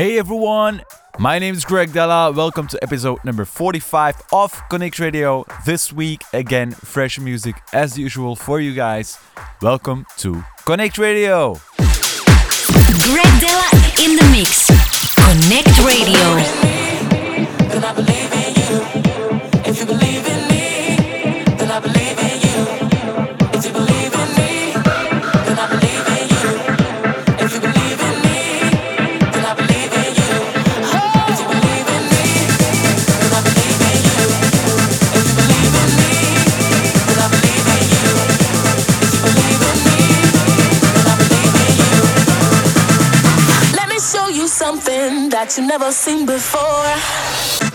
Hey everyone, my name is Greg Dela. Welcome to episode number 45 of Connect Radio. This week, again, fresh music as usual for you guys. Welcome to Connect Radio. Greg Dela in the mix. Connect Radio. That you never seen before.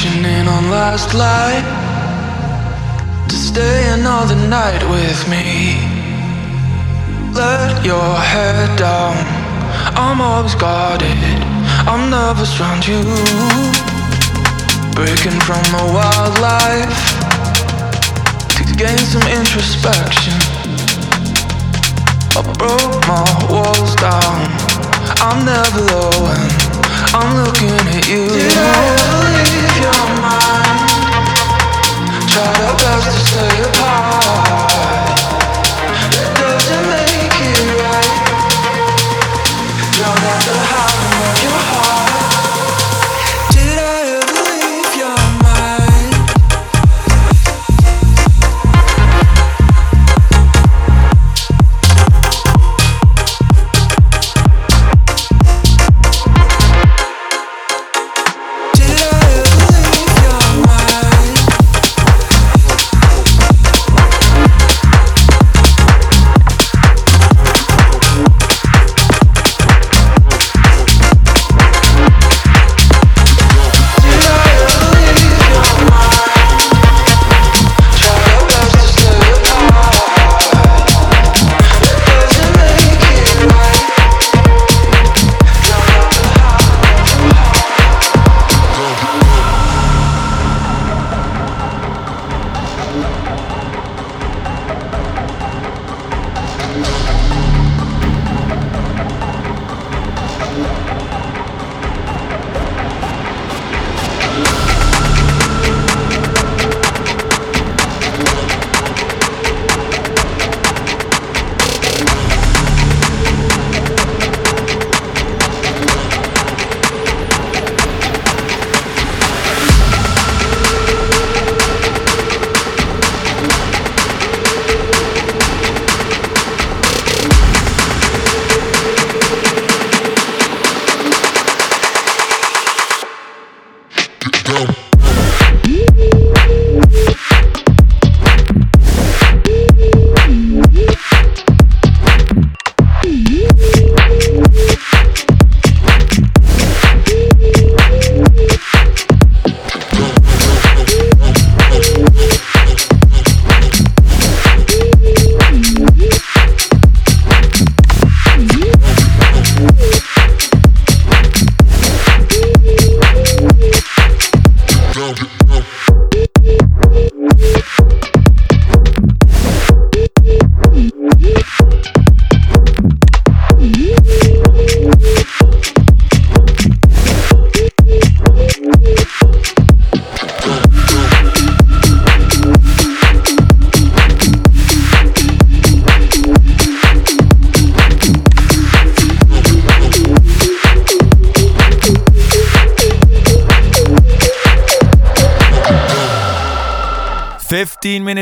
conditioning on last light to stay another night with me. Let your head down. I'm always guarded. I'm nervous around you. Breaking from a wildlife to gain some introspection. I broke my walls down. I'm never low. I'm looking at you. Did I ever leave? your mind. Try to best to stay apart.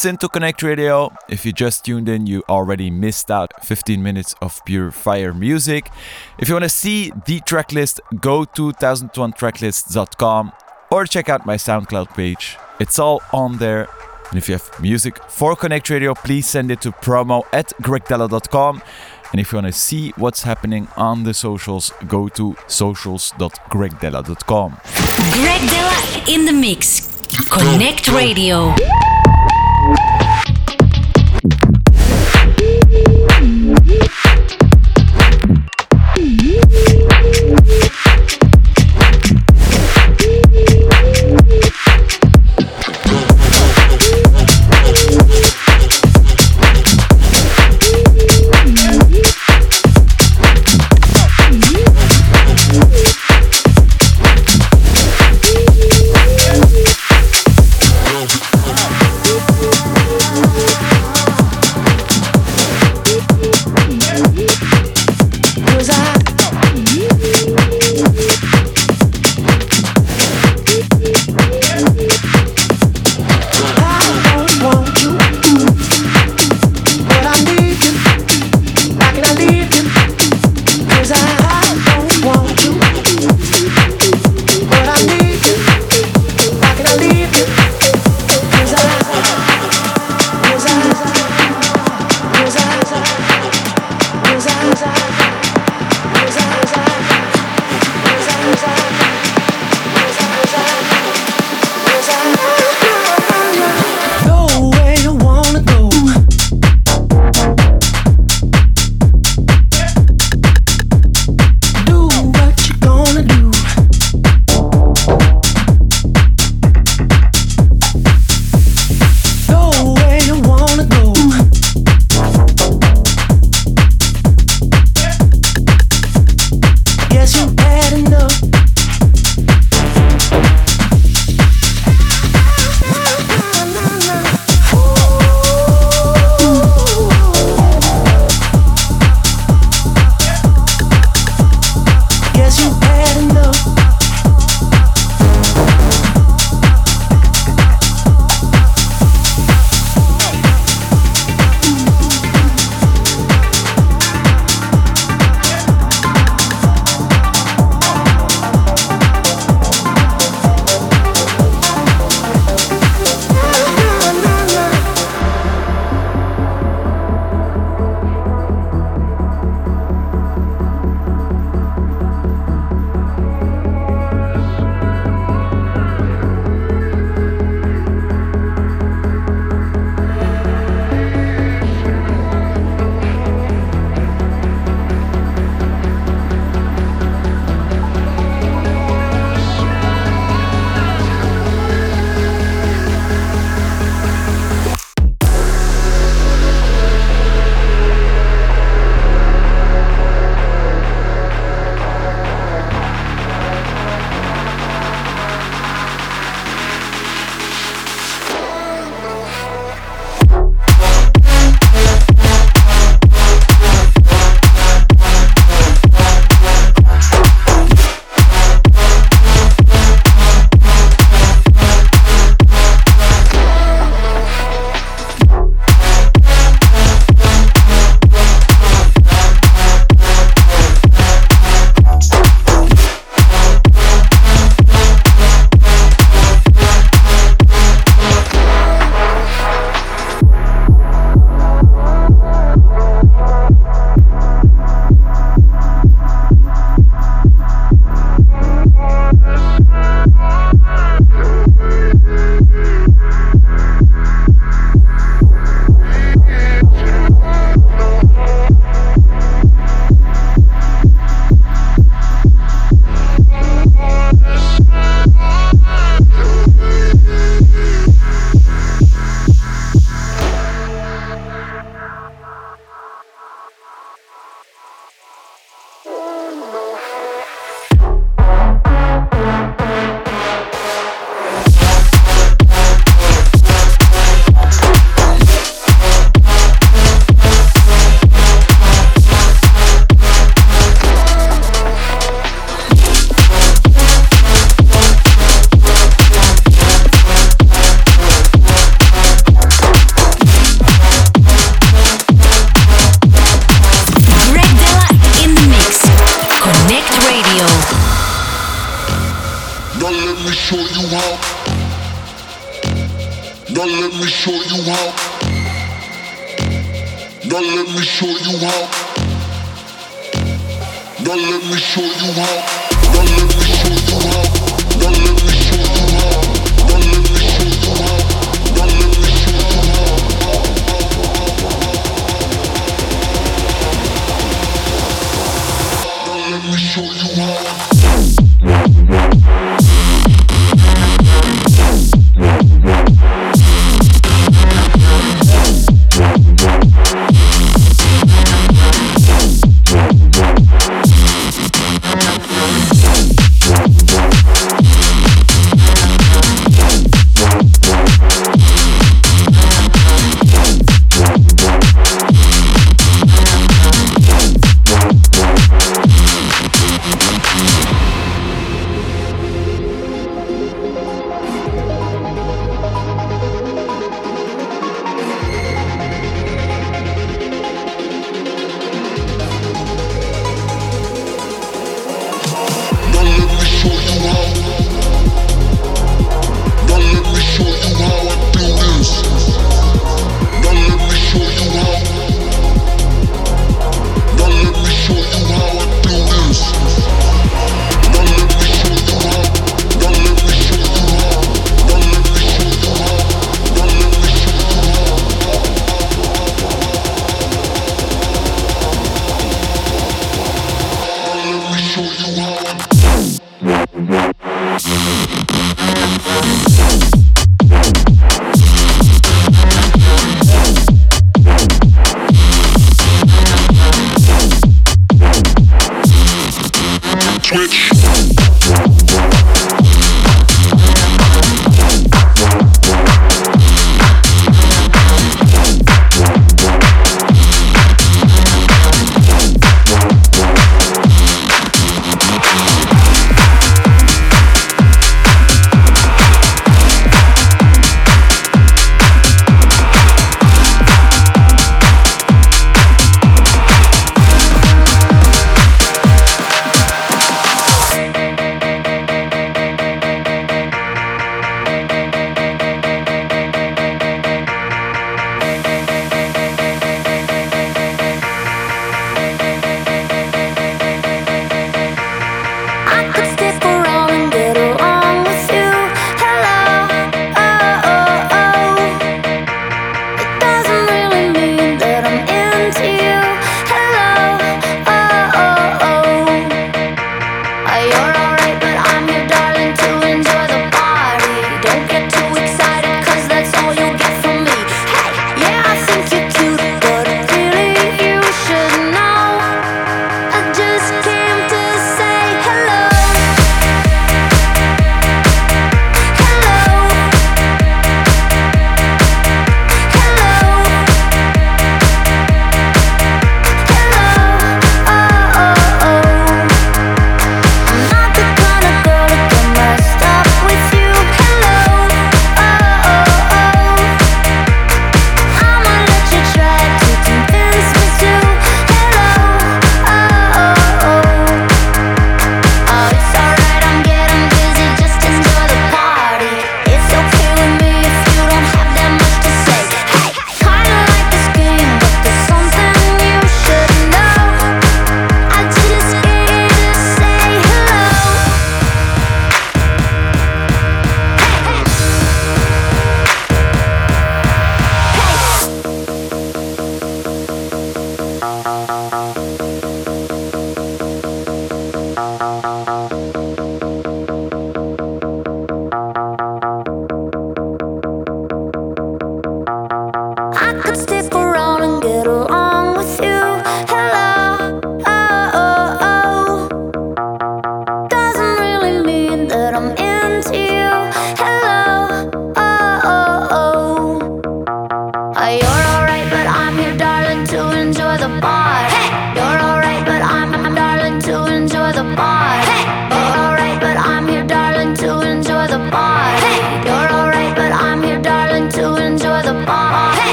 15 minutes into Connect Radio. If you just tuned in, you already missed out 15 minutes of pure fire music. If you want to see the tracklist, go to 1001tracklist.com or check out my SoundCloud page. It's all on there. And if you have music for Connect Radio, please send it to promo at gregdela.com. And if you want to see what's happening on the socials, go to socials.gregdela.com. Greg Dela in the mix. Connect Radio.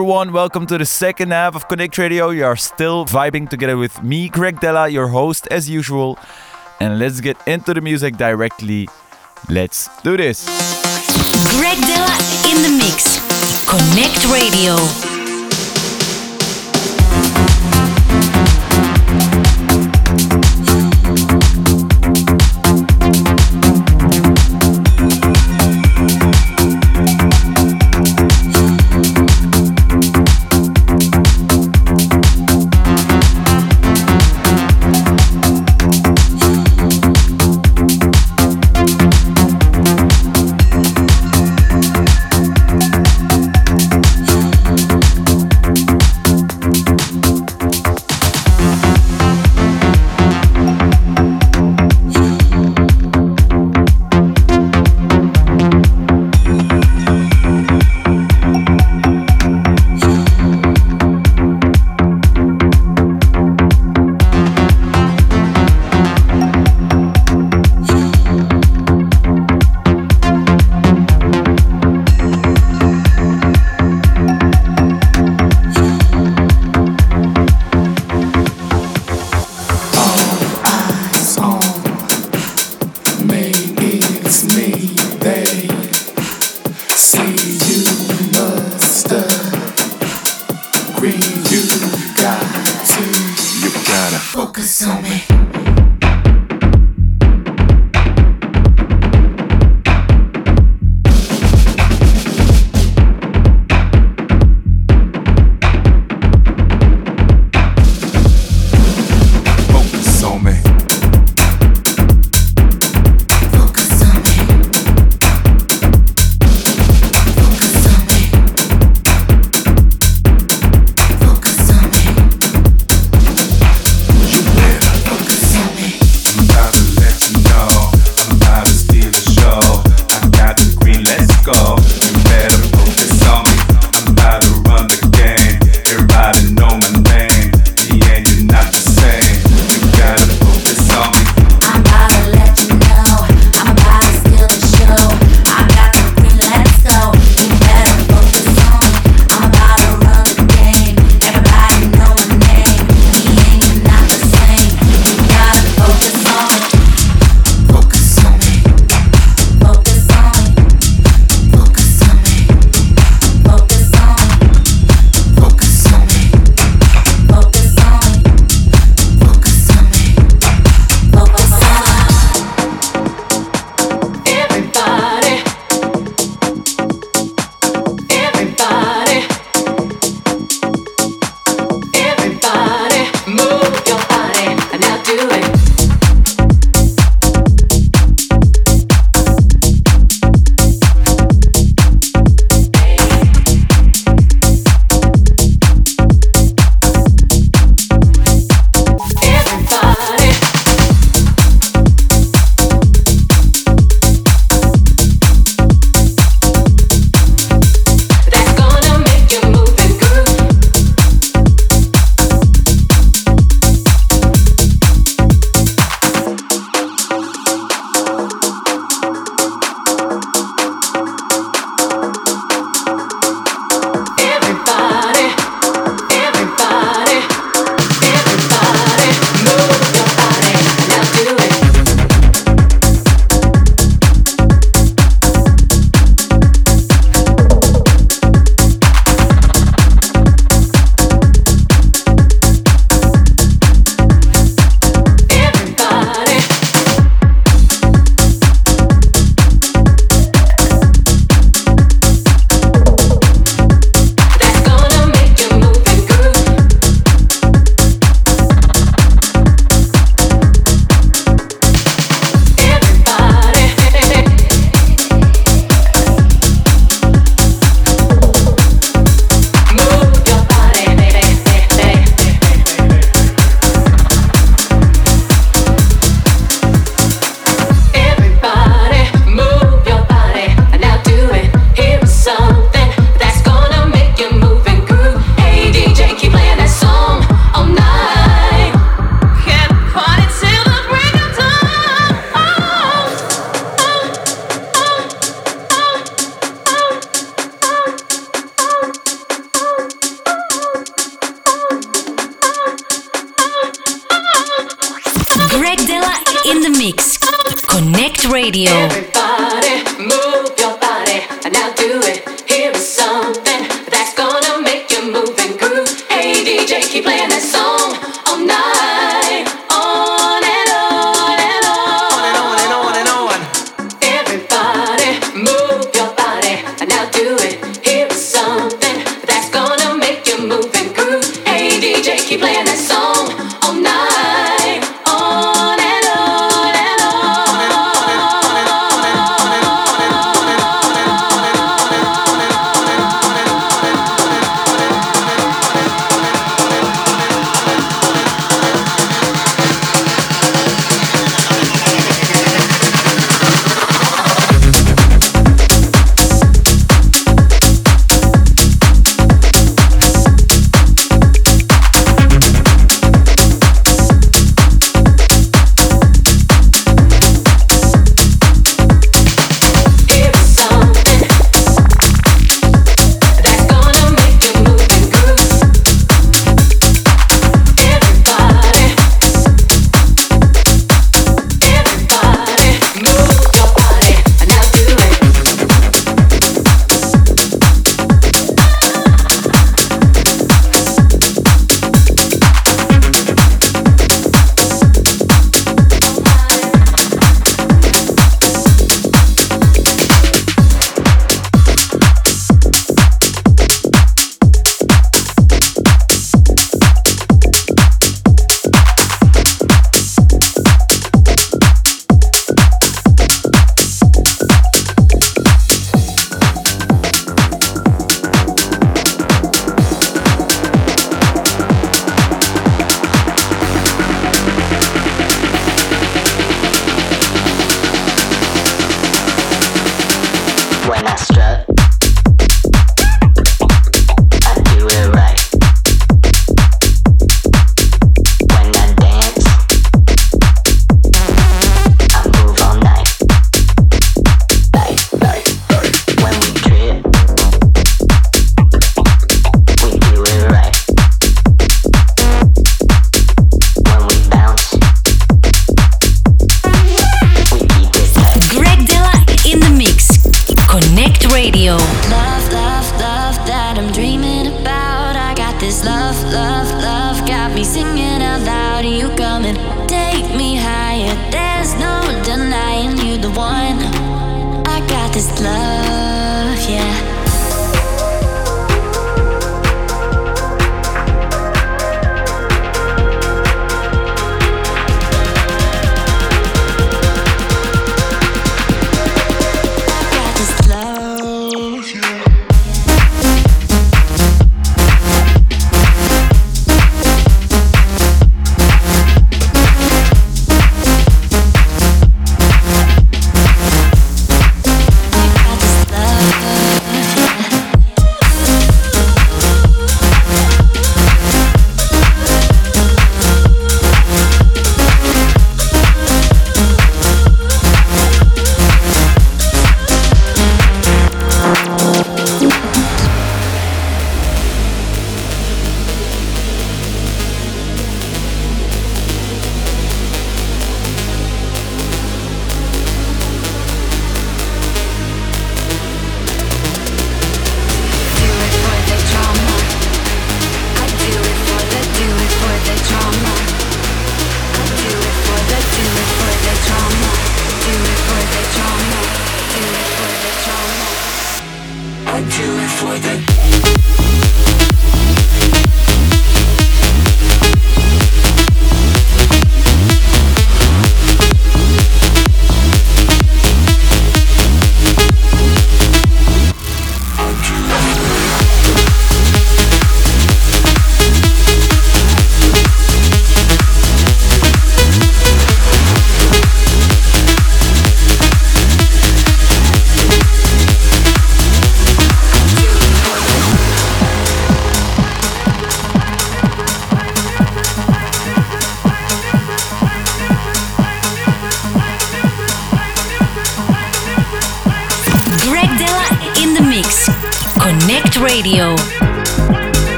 Everyone, welcome to the second half of Connect Radio. You are still vibing together with me, Greg Dela, your host as usual. And let's get into the music directly. Let's do this. Greg Dela in the mix. Connect Radio.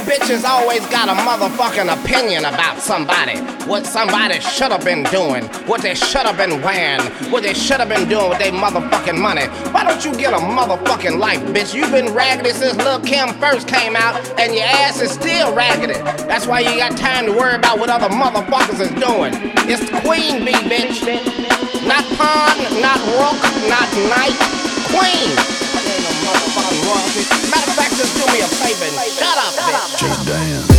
Bitches always got a motherfucking opinion about somebody. What somebody should have been doing, what they should have been wearing, what they should have been doing with their motherfucking money. Why don't you get a motherfucking life, bitch? You've been raggedy since Lil Kim first came out, and your ass is still raggedy. That's why you got time to worry about what other motherfuckers is doing. It's Queen Bee, bitch. Not pawn, not Rook, not Knight. Queen. Ain't no motherfucking royalty. Matter of fact, just do me a favor and shut up, bitch. Just dance.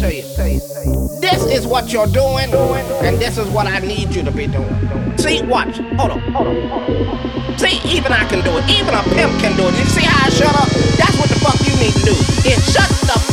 Something you. This is what you're doing, and this is what I need you to be doing. See, watch. Hold on, hold on. See, even I can do it. Even a pimp can do it. You see how I shut up? That's what the fuck you need to do. Is shut the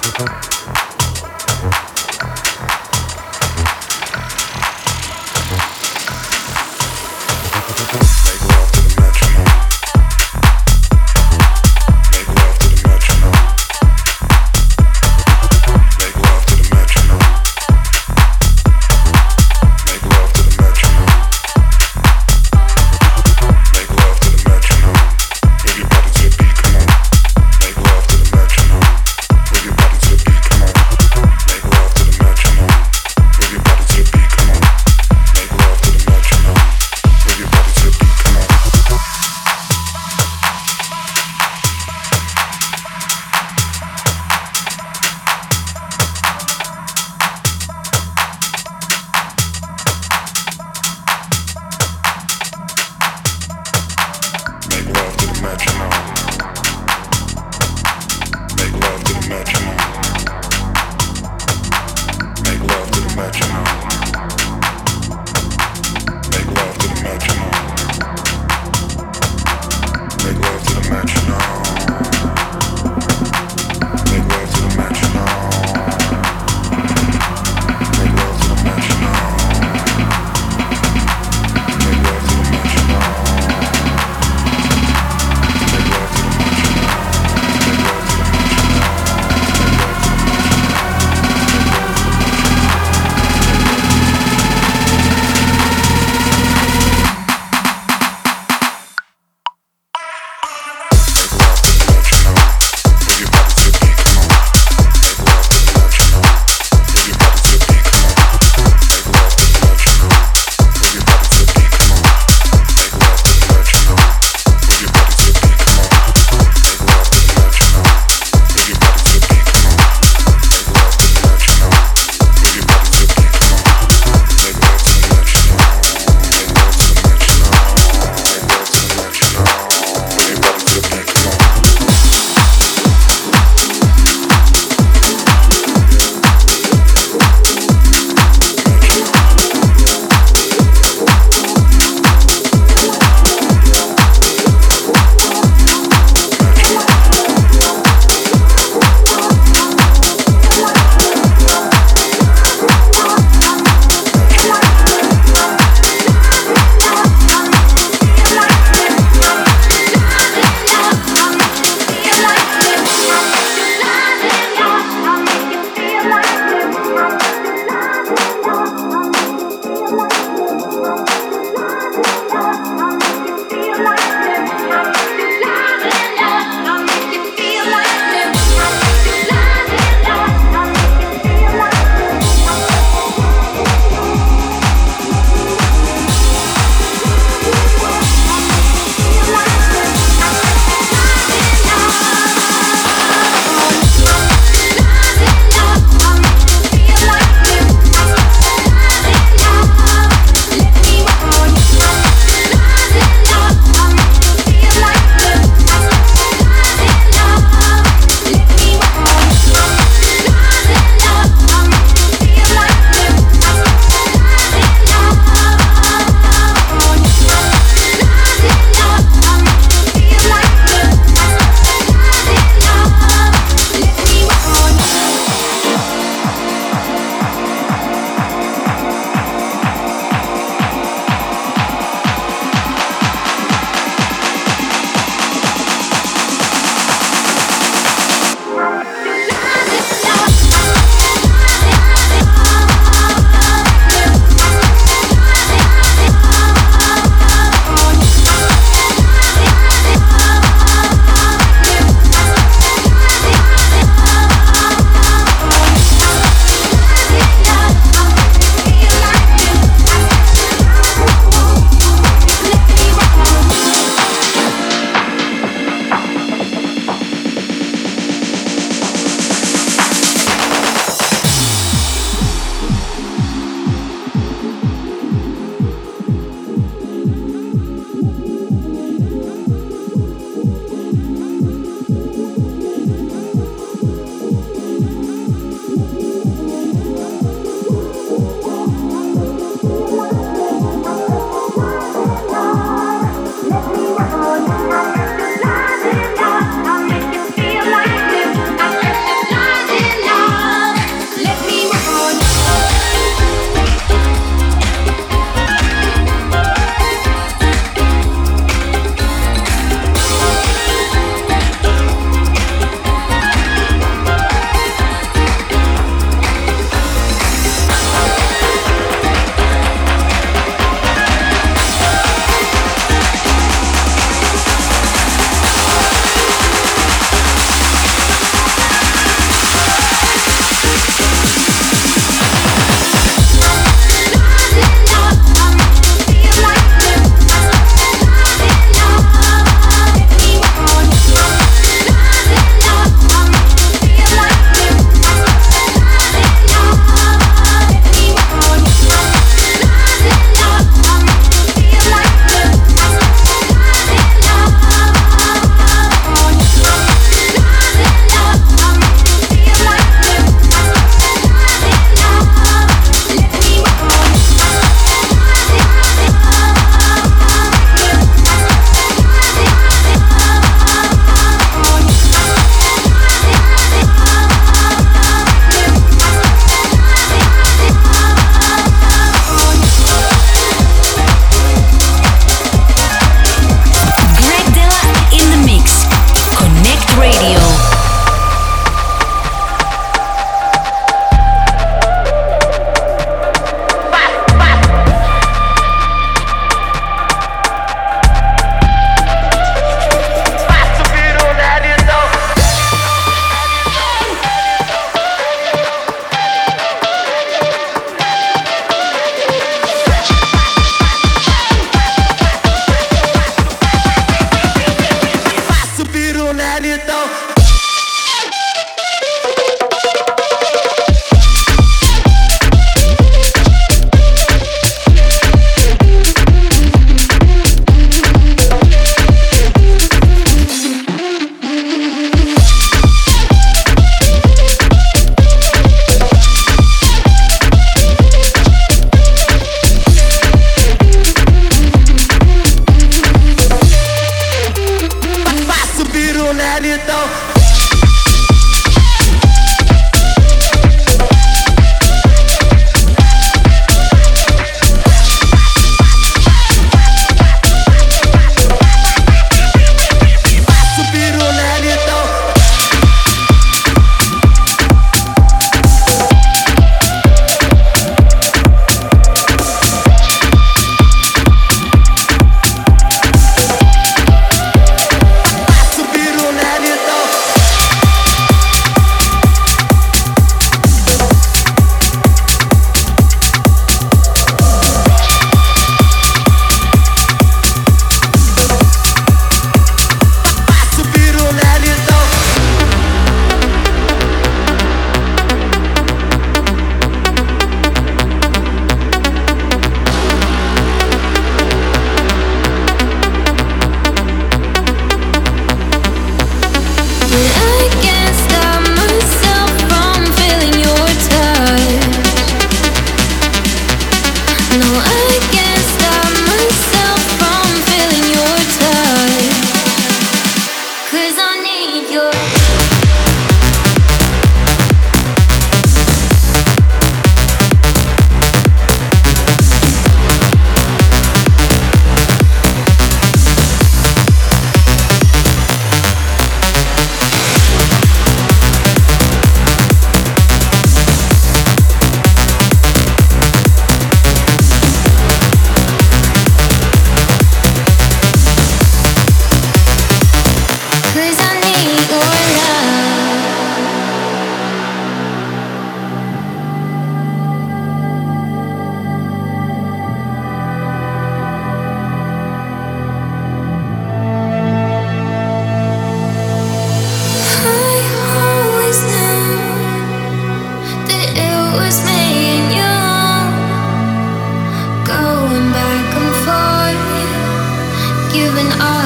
ちょっと。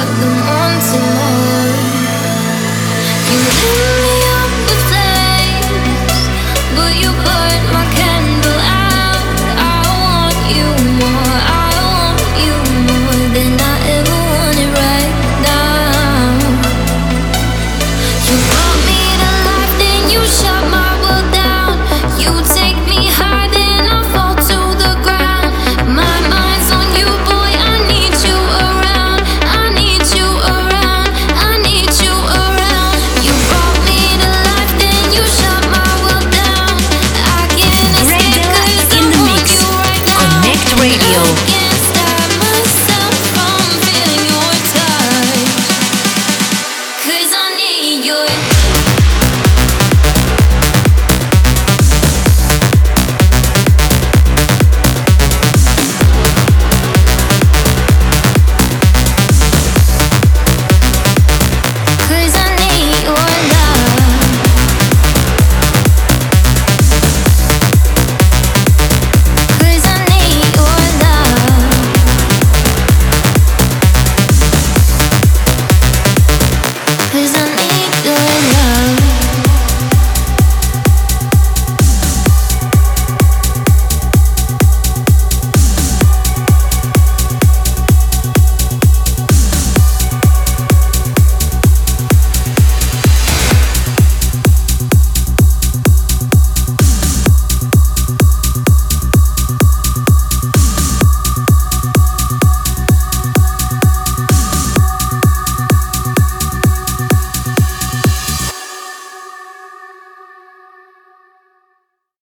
them onto. You